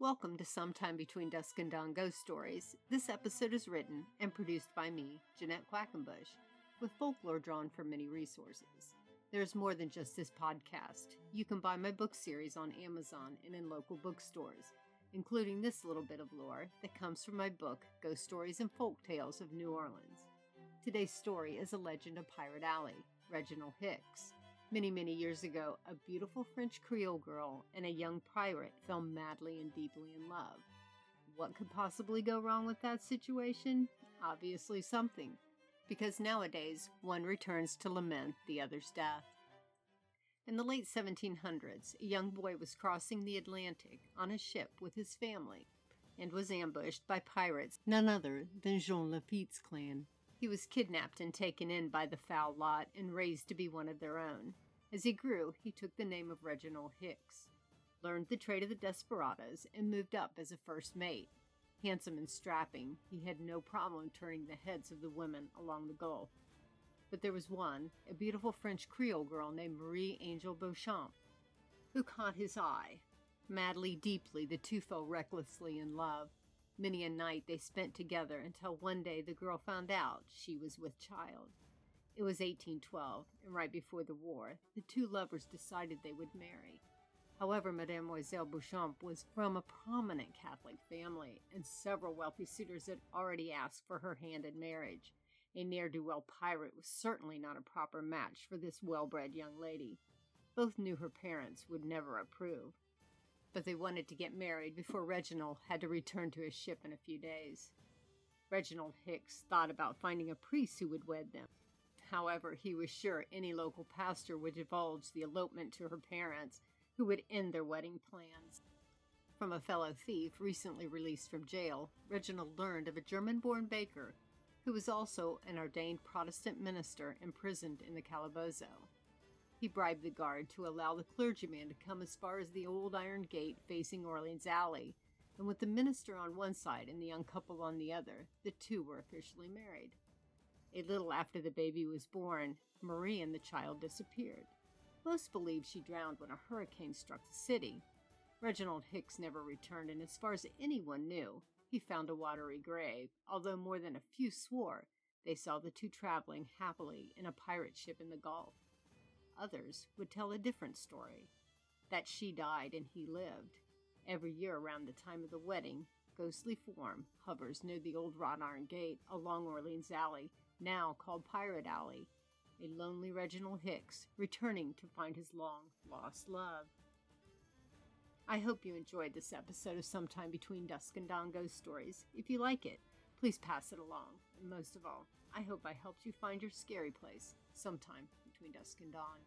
Welcome to Sometime Between Dusk and Dawn Ghost Stories. This episode is written and produced by me, Jeanette Quackenbush, with folklore drawn from many resources. There's more than just this podcast. You can buy my book series on Amazon and in local bookstores, including this little bit of lore that comes from my book, Ghost Stories and Folk Tales of New Orleans. Today's story is a legend of Pirate Alley, Reginald Hicks. Many, many years ago, a beautiful French Creole girl and a young pirate fell madly and deeply in love. What could possibly go wrong with that situation? Obviously, something, because nowadays one returns to lament the other's death. In the late 1700s, a young boy was crossing the Atlantic on a ship with his family and was ambushed by pirates, none other than Jean Lafitte's clan. He was kidnapped and taken in by the foul lot and raised to be one of their own. As he grew, he took the name of Reginald Hicks, learned the trade of the desperados, and moved up as a first mate. Handsome and strapping, he had no problem turning the heads of the women along the Gulf. But there was one, a beautiful French Creole girl named Marie Angel Beauchamp, who caught his eye. Madly, deeply, the two fell recklessly in love. Many a night they spent together until one day the girl found out she was with child. It was 1812, and right before the war, the two lovers decided they would marry. However, Mademoiselle Beauchamp was from a prominent Catholic family, and several wealthy suitors had already asked for her hand in marriage. A ne'er do well pirate was certainly not a proper match for this well bred young lady. Both knew her parents would never approve, but they wanted to get married before Reginald had to return to his ship in a few days. Reginald Hicks thought about finding a priest who would wed them. However, he was sure any local pastor would divulge the elopement to her parents, who would end their wedding plans. From a fellow thief recently released from jail, Reginald learned of a German born baker who was also an ordained Protestant minister imprisoned in the calabozo. He bribed the guard to allow the clergyman to come as far as the old iron gate facing Orleans Alley, and with the minister on one side and the young couple on the other, the two were officially married. A little after the baby was born, Marie and the child disappeared. Most believe she drowned when a hurricane struck the city. Reginald Hicks never returned, and as far as anyone knew, he found a watery grave, although more than a few swore they saw the two traveling happily in a pirate ship in the Gulf. Others would tell a different story that she died and he lived. Every year around the time of the wedding, ghostly form hovers near the old wrought iron gate along Orleans Alley now called Pirate Alley, a lonely Reginald Hicks returning to find his long lost love. I hope you enjoyed this episode of Sometime Between Dusk and Dawn Ghost Stories. If you like it, please pass it along. And most of all, I hope I helped you find your scary place sometime dusk and dawn.